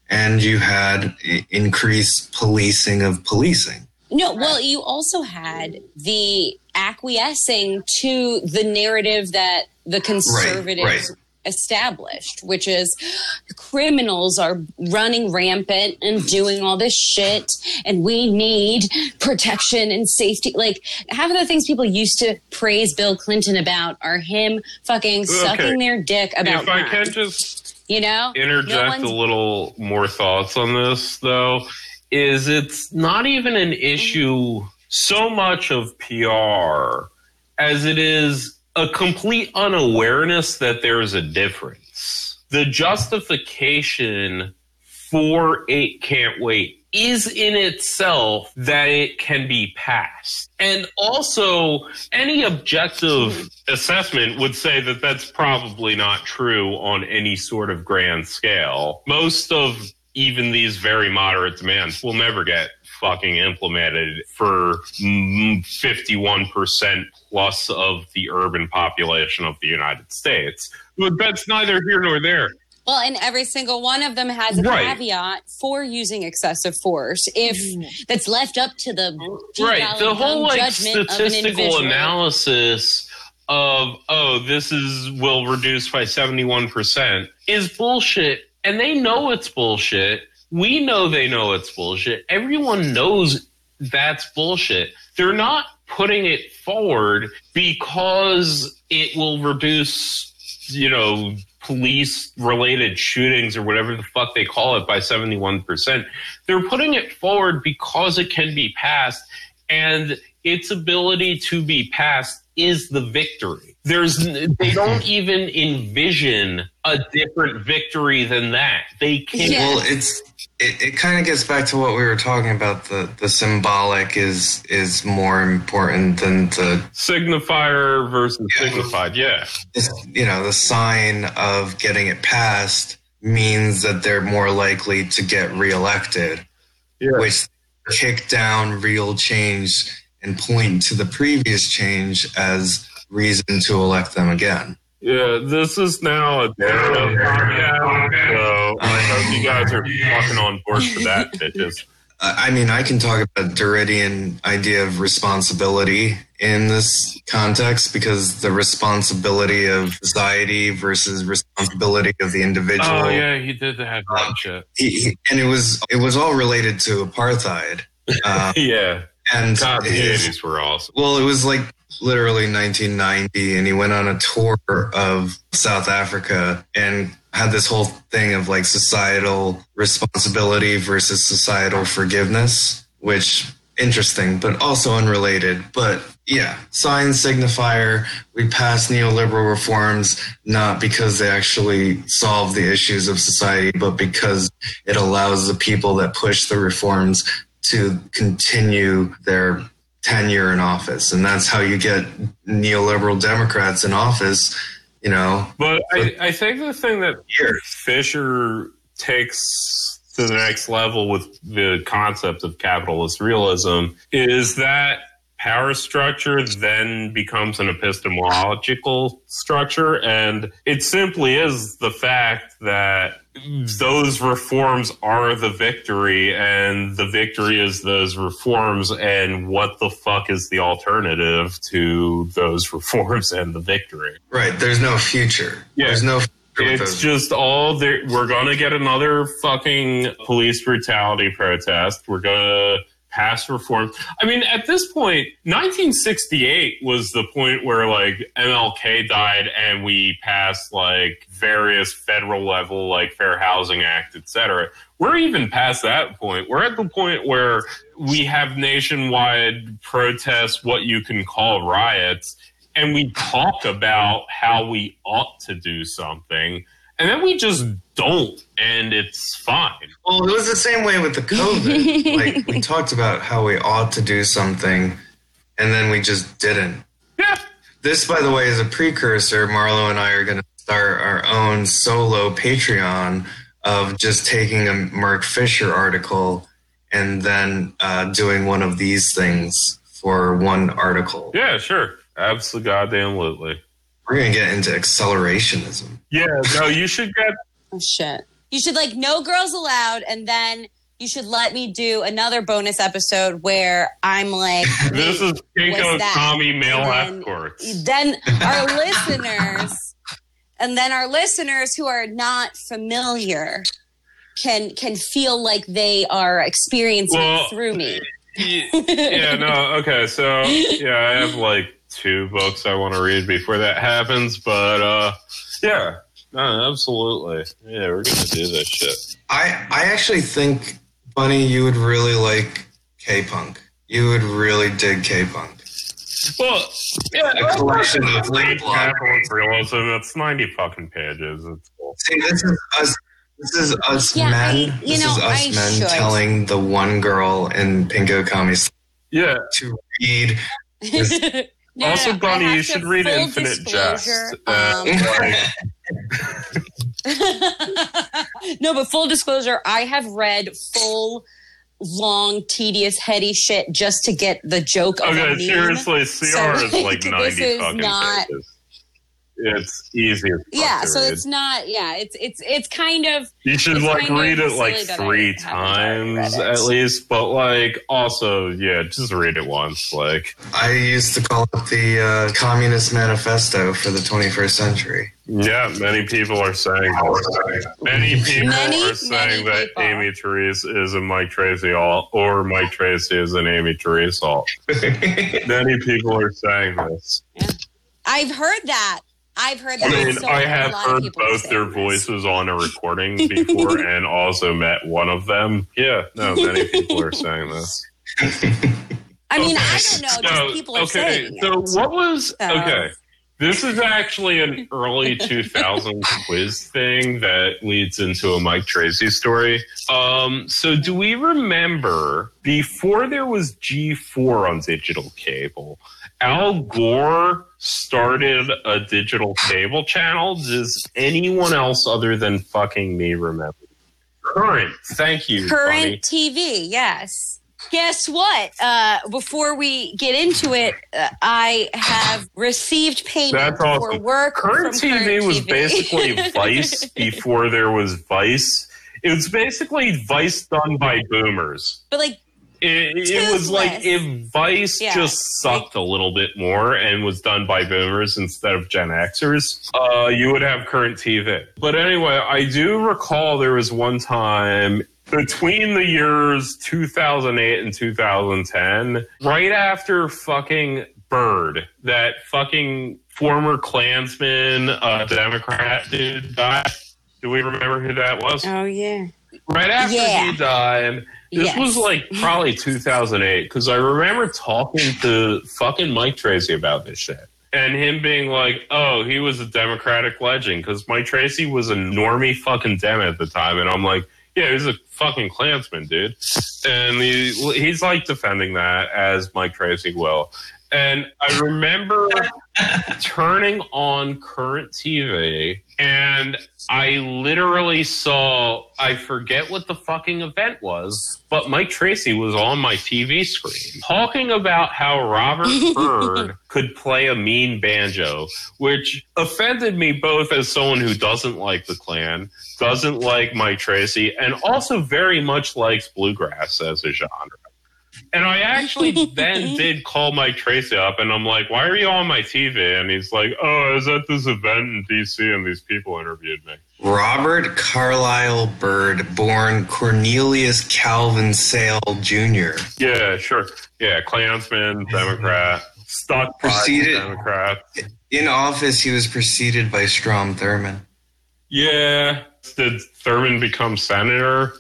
and you had increased policing of policing. No, well, you also had the acquiescing to the narrative that the conservatives right. established, which is criminals are running rampant and doing all this shit, and we need protection and safety. Like, half of the things people used to praise Bill Clinton about are him fucking sucking their dick about if I can just you know? Interject one's- a little more thoughts on this though is it's not even an issue so much of PR as it is a complete unawareness that there is a difference. The justification for it can't wait is in itself that it can be passed. And also, any objective assessment would say that that's probably not true on any sort of grand scale. Most of even these very moderate demands will never get fucking implemented for mm, 51% plus of the urban population of the United States. But that's neither here nor there. Well, and every single one of them has a Right. caveat for using excessive force. If that's left up to the right the whole like judgment of an statistical analysis of oh this is will reduce by 71% is bullshit and they know it's bullshit we know they know it's bullshit. Everyone knows that's bullshit. They're not putting it forward because it will reduce you know police related shootings or whatever the fuck they call it by 71% they're putting it forward because it can be passed and its ability to be passed is the victory. There's they don't even envision a different victory than that. They can't. Yeah. Well, it's it, it kind of gets back to what we were talking about. The the symbolic is is more important than the signifier versus Yeah. signified yeah this, you know the sign of getting it passed means that they're more likely to get reelected, Yeah. which kick down real change and point to the previous change as reason to elect them again. Yeah, this is now a Daredevil you guys are fucking on board for that, bitches. I I mean, I can talk about Derridean idea of responsibility in this context because the responsibility of society versus responsibility of the individual. Oh yeah, he did have that shit. He, he, and it was it was all related to apartheid. Uh, Yeah, and God, the his- eighties were awesome. well, it was like literally 1990, and he went on a tour of South Africa and had this whole thing of like societal responsibility versus societal forgiveness, which interesting, but also unrelated. But yeah, sign signifier. We pass neoliberal reforms not because they actually solve the issues of society, but because it allows the people that push the reforms to continue their tenure in office. And that's how you get neoliberal Democrats in office, you know, But I, I think the thing that years. Fisher takes to the next level with the concept of capitalist realism is that power structure then becomes an epistemological structure. And it simply is the fact that those reforms are the victory, and the victory is those reforms. And what the fuck is the alternative to those reforms and the victory? Right. There's no future. Yeah. There's no future It's just all there. We're going to get another fucking police brutality protest. We're going pass reform. I mean, at this point, 1968 was the point where like MLK died and we passed like various federal level, like Fair Housing Act, et cetera. We're even past that point. We're at the point where we have nationwide protests, what you can call riots, and we talk about how we ought to do something, and then we just don't, and it's fine. Well, it was the same way with the COVID. like we talked about how we ought to do something, and then we just didn't. Yeah. This, by the way, is a precursor. Marlo and I are going to start our own solo Patreon of just taking a Mark Fisher article and then uh, doing one of these things for one article. Yeah, sure. Absolutely goddamn lately. We're going to get into accelerationism. Yeah, no, you should get Oh, shit. You should like no girls allowed, and then you should let me do another bonus episode where I'm like, this is Pinko Tommy male then- escorts. then our listeners, and then our listeners who are not familiar can can feel like they are experiencing Well, through me. yeah, no, okay, so yeah, I have like two books I want to read before that happens, but uh yeah, no, absolutely. Yeah, we're gonna do this shit. I, I actually think, Bunny, you would really like K Punk. You would really dig K Punk. Well, yeah, A collection of Late blog- capitalist realism. It's ninety fucking pages. It's cool. See, this is us. This is us Yeah, men. I- you this know, is us I men should. telling the one girl in Pinko Kami's Yeah. to read. No, also, no, Bonnie, you should read Infinite disclosure, Jest. Uh, um, no, but full disclosure, I have read full, long, tedious, heady shit just to get the joke of a okay, meme. seriously, CR is like, like this ninety is fucking not- pages. It's easy. as Yeah, so read. it's not. Yeah, it's it's it's kind of You should like read it like three haven't already read times at least, but like also, yeah, just read it once. Like, I used to call it the uh, Communist Manifesto for the 21st century. yeah, many people are saying this. Many people Many, are saying that people. Aimee Terese is a Mike Tracey alt, or Mike Tracey is an Aimee Terese alt. many people are saying this. I've heard that. I've heard that. I mean, So I a have lot of heard people both their this. voices on a recording before and also met one of them. Yeah, no, many people are saying this. I mean, I don't know. Just No, people are okay, saying so it. what was So- okay? This is actually an early 2000s quiz thing that leads into a Mike Tracey story. Um, so, do we remember before there was G4 on digital cable, Al Gore started a digital cable channel? Does anyone else other than fucking me remember? Current. Thank you. Current Bunny. TV, yes. Guess what? Uh, before we get into it, uh, I have received payment That's for work. Current TV Current was TV. basically Vice before there was Vice. It was basically Vice done by boomers. but like, It, it was like if Vice Yeah, just sucked a little bit more and was done by boomers instead of Gen Xers, uh, you would have current TV. But anyway, I do recall there was one time between the years 2008 and 2010, right after fucking Byrd, that fucking former Klansman, uh, Democrat dude died. Do we remember who that was? oh yeah, right after Yeah. he died. This Yes. was like probably 2008 because I remember talking to fucking Mike Tracey about this shit. And him being like, oh, he was a Democratic legend because Mike Tracey was a normie fucking Dem at the time. And I'm like, yeah, he's a fucking Klansman, dude. And he, he's like defending that as Mike Tracey will. And I remember turning on current TV and I literally saw, I forget what the fucking event was, but Mike Tracey was on my TV screen talking about how Robert Byrd could play a mean banjo, which offended me both as someone who doesn't like the Klan, doesn't like Mike Tracey, and also very much likes bluegrass as a genre. And I actually then did call Mike Tracey up and I'm like, why are you on my TV? And he's like, oh, I was at this event in DC and these people interviewed me. Robert Carlyle Byrd, born Cornelius Calvin Sale Jr. Yeah, sure. Yeah, Klansman, Democrat, stuck by Proceeded- Democrat. In office, he was preceded by Strom Thurmond. Yeah. Did Thurmond become senator?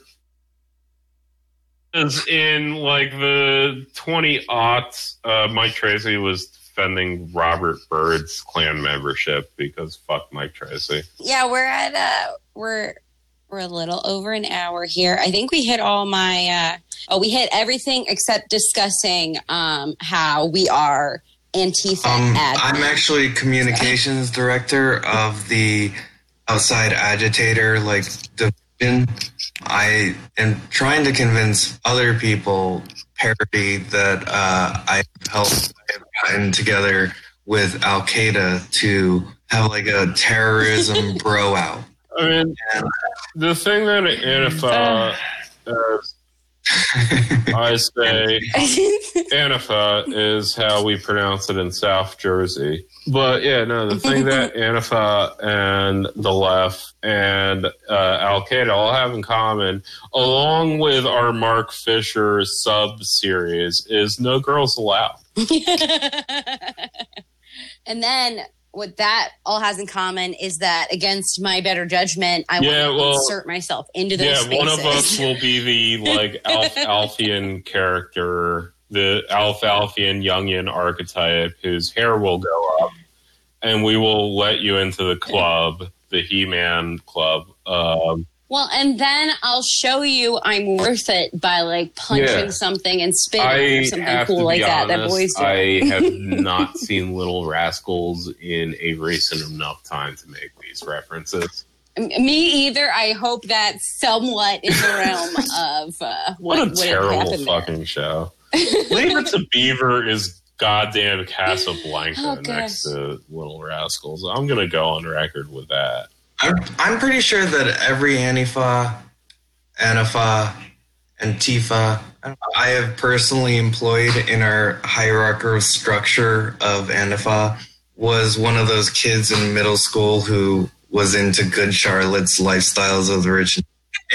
Is in like the 20 aughts, uh, Mike Tracey was defending Robert Byrd's Klan membership because fuck Mike Tracey. Yeah, we're at uh we're we're a little over an hour here. I think we hit all my uh oh we hit everything except discussing um how we are Antifa Um, I'm actually communications director of the outside agitator like division. I am trying to convince other people parody that uh, I helped I gotten together with Al Qaeda to have like a terrorism bro out. I mean, the thing that Antifa, as I say, Antifa is how we pronounce it in South Jersey. But yeah, no, the thing that Antifa and the left and uh, Al Qaeda all have in common, along with our Mark Fisher sub series, is no girls allowed. and then what that all has in common is that against my better judgment, I Yeah, want to well, insert myself into those Yeah, spaces. one of us will be the like Alf Alfian character, the Alf Alfian Jungian archetype, whose hair will go up, and we will let you into the club, the He-Man club. Um, Well, and then I'll show you I'm worth it by like punching Yeah. something and spitting or something cool like be that. That honest, boys do. I have not seen Little Rascals in a recent enough time to make these references. Me either. I hope that somewhat in the realm of uh, What, what, a terrible happened there. fucking show. Leave It to Beaver is goddamn Casablanca Oh, next to Little Rascals. I'm gonna go on record with that. I'm, I'm pretty sure that every Anifa, Anifa, Antifa, I have personally employed in our hierarchical structure of Anifa was one of those kids in middle school who was into Good Charlotte's lifestyles of the rich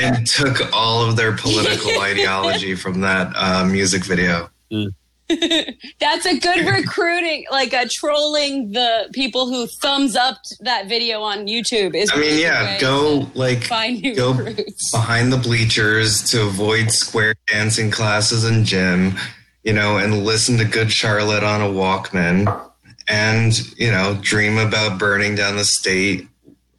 and took all of their political ideology from that uh, music video. That's a good recruiting, like a trolling the people who thumbs up that video on YouTube. Is I mean, yeah, go like find new go recruits. behind the bleachers to avoid square dancing classes in gym, you know, and listen to Good Charlotte on a Walkman and, you know, dream about burning down the state.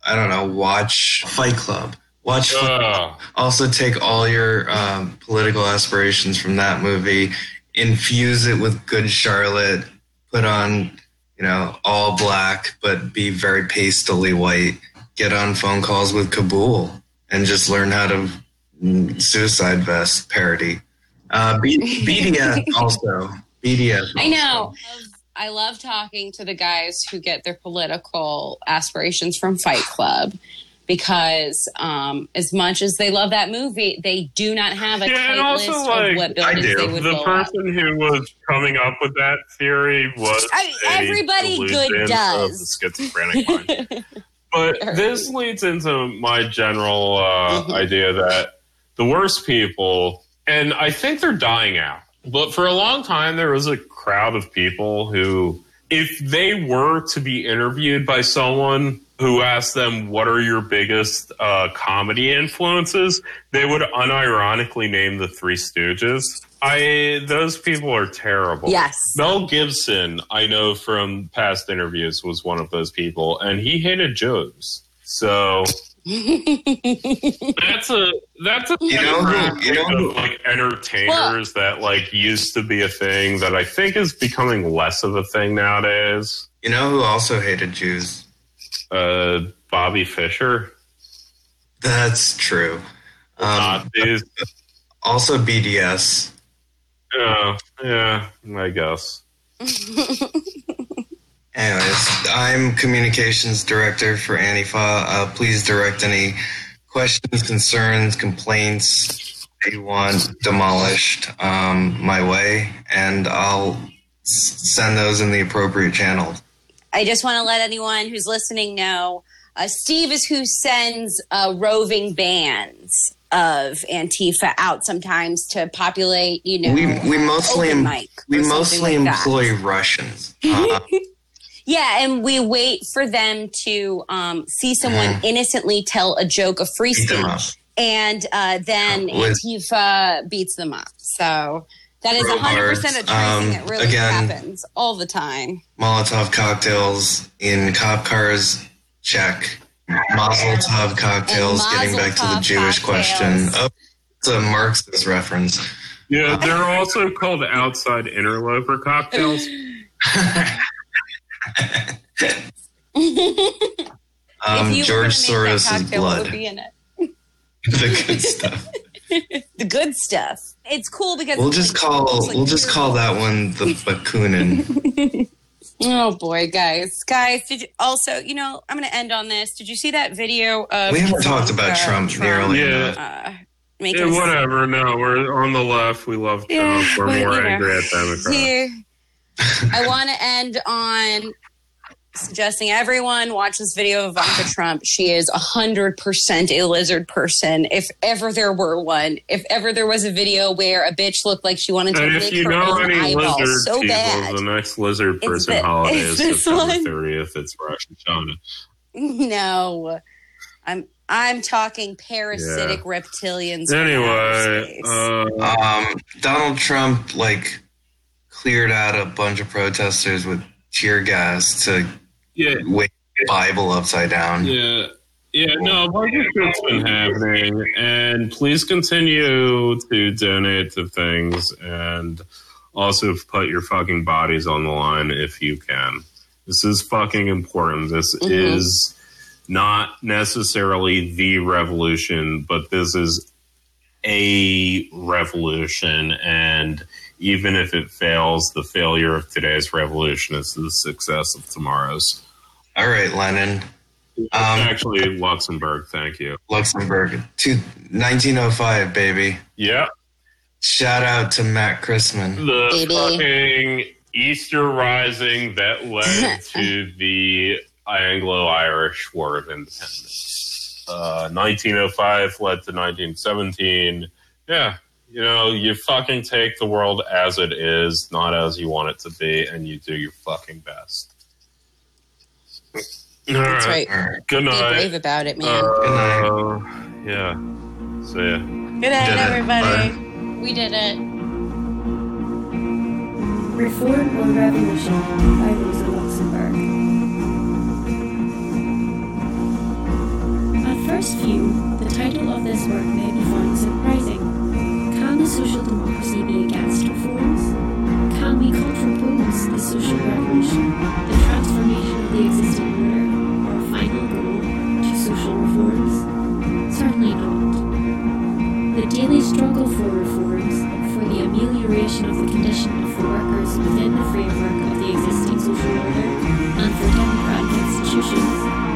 I don't know, watch Fight Club. Watch Fight Ugh. also take all your um, political aspirations from that movie, infuse it with Good Charlotte, put on, you know, all black, but be very pastily white. Get on phone calls with Kabul and just learn how to mm, suicide vest parody. Uh, B- BDS also. BDS. I know. I love talking to the guys who get their political aspirations from Fight Club because um, as much as they love that movie, they do not have a Yeah, tight and also, list like, of what I buildings do. they would The blow up. person who was coming up with that theory was I mean, a everybody good does. of the schizophrenic mind. But this leads into my general uh, Mm-hmm. idea that the worst people, and I think they're dying out. But for a long time, there was a crowd of people who, if they were to be interviewed by someone who asked them, What are your biggest uh, comedy influences? they would unironically name the Three Stooges. I those people are terrible. Yes. Mel Gibson, I know from past interviews, was one of those people, and he hated Jews. So That's a that's a You know who- you know of, who- like entertainers that like used to be a thing that I think is becoming less of a thing nowadays. You know who also hated Jews? Uh, Bobby Fischer. That's true. Um, Nazis. also BDS. Yeah, yeah, I guess. Anyways, I'm communications director for Antifa. Uh, please direct any questions, concerns, complaints you want demolished um, my way, and I'll s- send those in the appropriate channel. I just want to let anyone who's listening know uh, Steve is who sends uh, roving bands of Antifa out sometimes to populate, you know, we we mostly open em- mic we mostly like that. employ Russians. Uh, Yeah, and we wait for them to um, see someone innocently tell a joke of free beat them up. speech, and uh, then with- Antifa beats them up. So that is Throw 100% a hearts. tracing Um, that really again- happens all the time. Molotov cocktails in cop cars. Check. Mazel tov cocktails. And Getting back to the Mazel tov Jewish question. cocktails. Oh, it's a Marxist reference. Yeah, they're also called outside interloper cocktails. Um, George were gonna make that Soros' cocktail, what would blood. be in it? the good stuff. The good stuff. It's cool because We'll just like- call like we'll just call that one the Bakunin. Oh boy, guys, guys! Did you also? You know, I'm going to end on this. Did you see that video of? We haven't talked about Ivanka Trump nearly Yeah. enough. Uh, making Yeah, whatever. No, we're on the left. We love Trump. Yeah, we're more you know, angry at Democrats. Here, I want to end on suggesting everyone watch this video of Ivanka Trump. She is hundred percent a lizard person. If ever there were one, if ever there was a video where a bitch looked like she wanted to And lick if you her know own any eyeball lizard so people, bad, the next lizard It's person the- holiday it's is this September one. 30th. It's Rosh Hashanah. no, I'm I'm talking parasitic reptilians. from Anyway, uh, Um, Donald Trump like cleared out a bunch of protesters with tear gas to yeah, wave the Bible upside down. yeah, yeah. No, a bunch of shit's been happening, and please continue to donate to things, and also put your fucking bodies on the line if you can. This is fucking important. This Mhm. is not necessarily the revolution, but this is a revolution and even if it fails the failure of today's revolution is the success of tomorrow's All right, Lenin. Um, actually Luxemburg thank you Luxemburg, to 1905, baby. yeah Shout out to Matt Christman. the Baby. fucking easter rising that led to the anglo-irish war of independence uh, 1905 led to 1917 yeah you know you fucking take the world as it is not as you want it to be and you do your fucking best That's right. All right. good Be night brave about it, man. uh, yeah see ya Good night, did it. everybody. We did it. Reform or Revolution by Rosa Luxemburg. At first view, the title of this work may be found surprising. Can the social democracy be against reforms? Can we contrapose the social revolution, the transformation of the existing order, our final goal to social reforms? Certainly not. The daily struggle for reforms, for the amelioration of the condition of the workers within the framework of the existing social order, and for democratic institutions,